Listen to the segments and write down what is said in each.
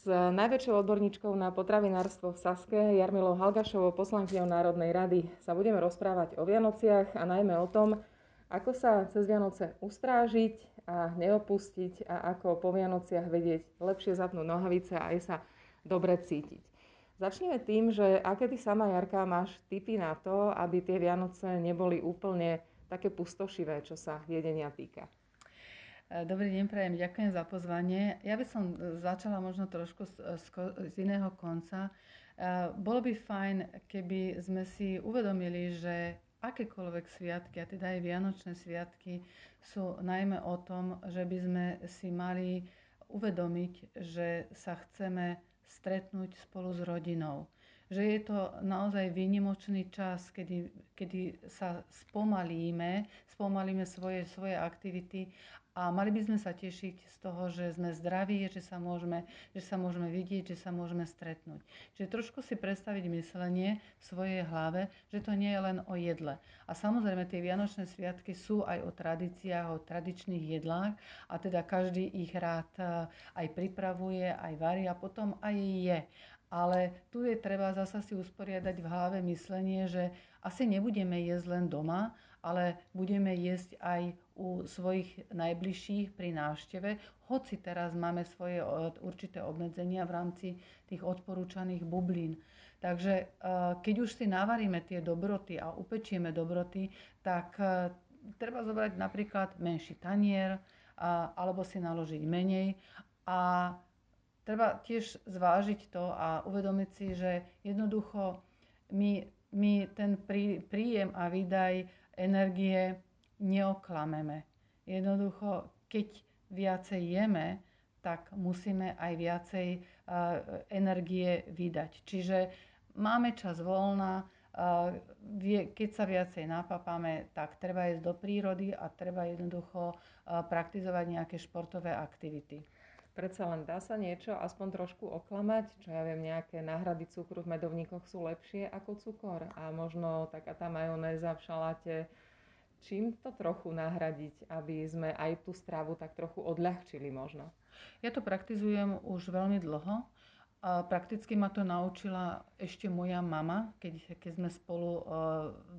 S najväčšou odborníčkou na potravinárstvo v Saske, Jarmilou Halgašovou, poslankyňou Národnej rady, sa budeme rozprávať o Vianociach a najmä o tom, ako sa cez Vianoce ustrážiť a neopustiť a ako po Vianociach vedieť lepšie zapnúť nohavice a aj sa dobre cítiť. Začneme tým, že aké ty sama, Jarka, máš tipy na to, aby tie Vianoce neboli úplne také pustošivé, čo sa jedenia týka. Dobrý deň, prajem, ďakujem za pozvanie. Ja by som e, začala možno trošku z, z iného konca. E, bolo by fajn, keby sme si uvedomili, že akékoľvek sviatky, a teda aj Vianočné sviatky, sú najmä o tom, že by sme si mali uvedomiť, že sa chceme stretnúť spolu s rodinou že je to naozaj výnimočný čas, kedy, kedy sa spomalíme, spomalíme svoje, svoje aktivity a mali by sme sa tešiť z toho, že sme zdraví, že sa môžeme, že sa môžeme vidieť, že sa môžeme stretnúť. Čiže trošku si predstaviť myslenie v svojej hlave, že to nie je len o jedle. A samozrejme tie Vianočné sviatky sú aj o tradíciách, o tradičných jedlách a teda každý ich rád eh, aj pripravuje, aj varí a potom aj je. Ale tu je treba zasa si usporiadať v hlave myslenie, že asi nebudeme jesť len doma, ale budeme jesť aj u svojich najbližších pri návšteve, hoci teraz máme svoje určité obmedzenia v rámci tých odporúčaných bublín. Takže e, keď už si navaríme tie dobroty a upečieme dobroty, tak e, treba zobrať napríklad menší tanier alebo si naložiť menej a treba tiež zvážiť to a uvedomiť si, že jednoducho my, my ten prí, príjem a výdaj energie neoklameme. Jednoducho, keď viacej jeme, tak musíme aj viacej uh, energie vydať. Čiže máme čas voľna, uh, vie, keď sa viacej napapáme, tak treba ísť do prírody a treba jednoducho uh, praktizovať nejaké športové aktivity predsa len dá sa niečo aspoň trošku oklamať, čo ja viem, nejaké náhrady cukru v medovníkoch sú lepšie ako cukor a možno taká tá majonéza v šaláte, čím to trochu nahradiť, aby sme aj tú stravu tak trochu odľahčili možno? Ja to praktizujem už veľmi dlho. A prakticky ma to naučila ešte moja mama, keď, keď sme spolu uh,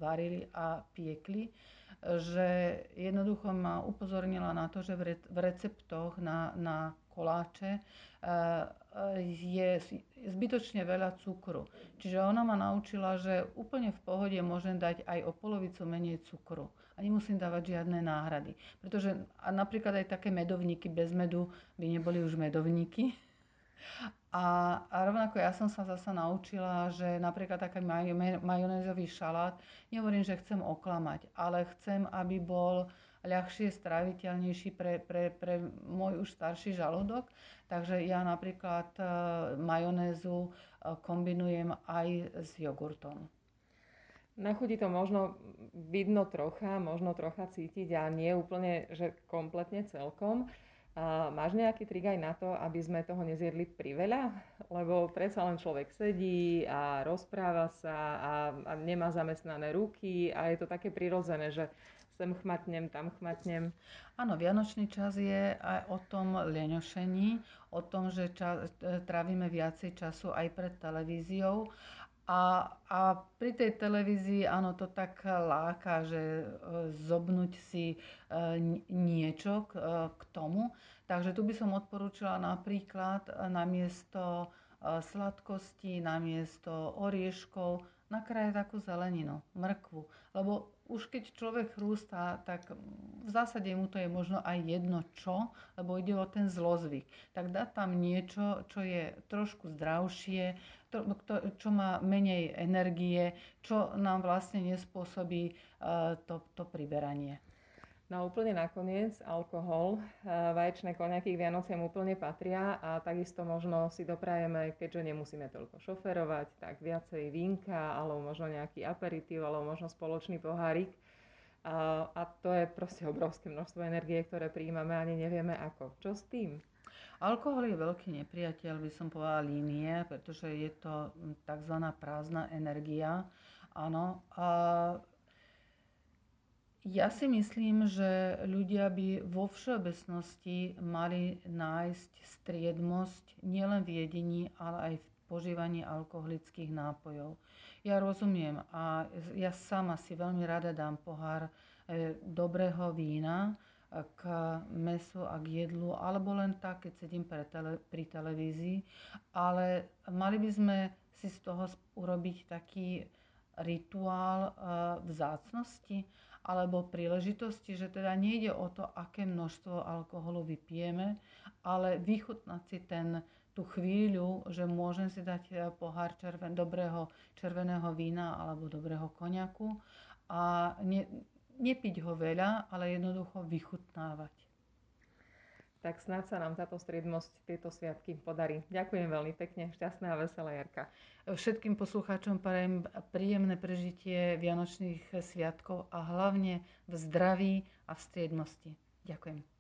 varili a piekli že jednoducho ma upozornila na to, že v receptoch na, na koláče eh, je zbytočne veľa cukru. Čiže ona ma naučila, že úplne v pohode môžem dať aj o polovicu menej cukru. A nemusím dávať žiadne náhrady. Pretože napríklad aj také medovníky bez medu by neboli už medovníky. A, a rovnako ja som sa zasa naučila, že napríklad taký maj, majonézový šalát, nehovorím, že chcem oklamať, ale chcem, aby bol ľahšie stráviteľnejší pre, pre, pre môj už starší žalúdok. Takže ja napríklad e, majonézu e, kombinujem aj s jogurtom. Na chuti to možno vidno trocha, možno trocha cítiť a nie úplne, že kompletne celkom. A máš nejaký trik aj na to, aby sme toho nezjedli priveľa? Lebo predsa len človek sedí a rozpráva sa a, a nemá zamestnané ruky a je to také prirodzené, že sem chmatnem, tam chmatnem. Áno, Vianočný čas je aj o tom leňošení, o tom, že čas, trávime viacej času aj pred televíziou a, a pri tej televízii, áno, to tak láka, že e, zobnúť si e, niečo k, e, tomu. Takže tu by som odporúčila napríklad namiesto sladkosti, namiesto orieškov, nakrájať takú zeleninu, mrkvu. Lebo už keď človek chrústa, tak v zásade mu to je možno aj jedno čo, lebo ide o ten zlozvyk. Tak dá tam niečo, čo je trošku zdravšie, čo má menej energie, čo nám vlastne nespôsobí uh, to, to priberanie. No úplne nakoniec alkohol. Vaječné koniaky k Vianociam úplne patria a takisto možno si doprajeme, keďže nemusíme toľko šoferovať, tak viacej vínka alebo možno nejaký aperitív alebo možno spoločný pohárik. A, a to je proste obrovské množstvo energie, ktoré príjmame ani nevieme ako. Čo s tým? Alkohol je veľký nepriateľ, by som povedala, línie, pretože je to tzv. prázdna energia. Áno. A Ja si myslím, že ľudia by vo všeobecnosti mali nájsť striedmosť nielen v jedení, ale aj v požívaní alkoholických nápojov. Ja rozumiem a ja sama si veľmi rada dám pohár e, dobrého vína e, k mesu a k jedlu, alebo len tak, keď sedím pre tele, pri televízii. Ale mali by sme si z toho urobiť taký rituál e, vzácnosti alebo príležitosti, že teda nejde o to, aké množstvo alkoholu vypijeme, ale vychutnať si ten, tú chvíľu, že môžem si dať eh, pohár červen, dobrého červeného vína alebo dobrého koniaku a ne, nepiť ho veľa, ale jednoducho vychutnávať tak snáď sa nám táto striednosť tieto sviatky podarí. Ďakujem veľmi pekne, šťastná a veselá Jarka. Všetkým poslucháčom prajem príjemné prežitie Vianočných sviatkov a hlavne v zdraví a v striednosti. Ďakujem.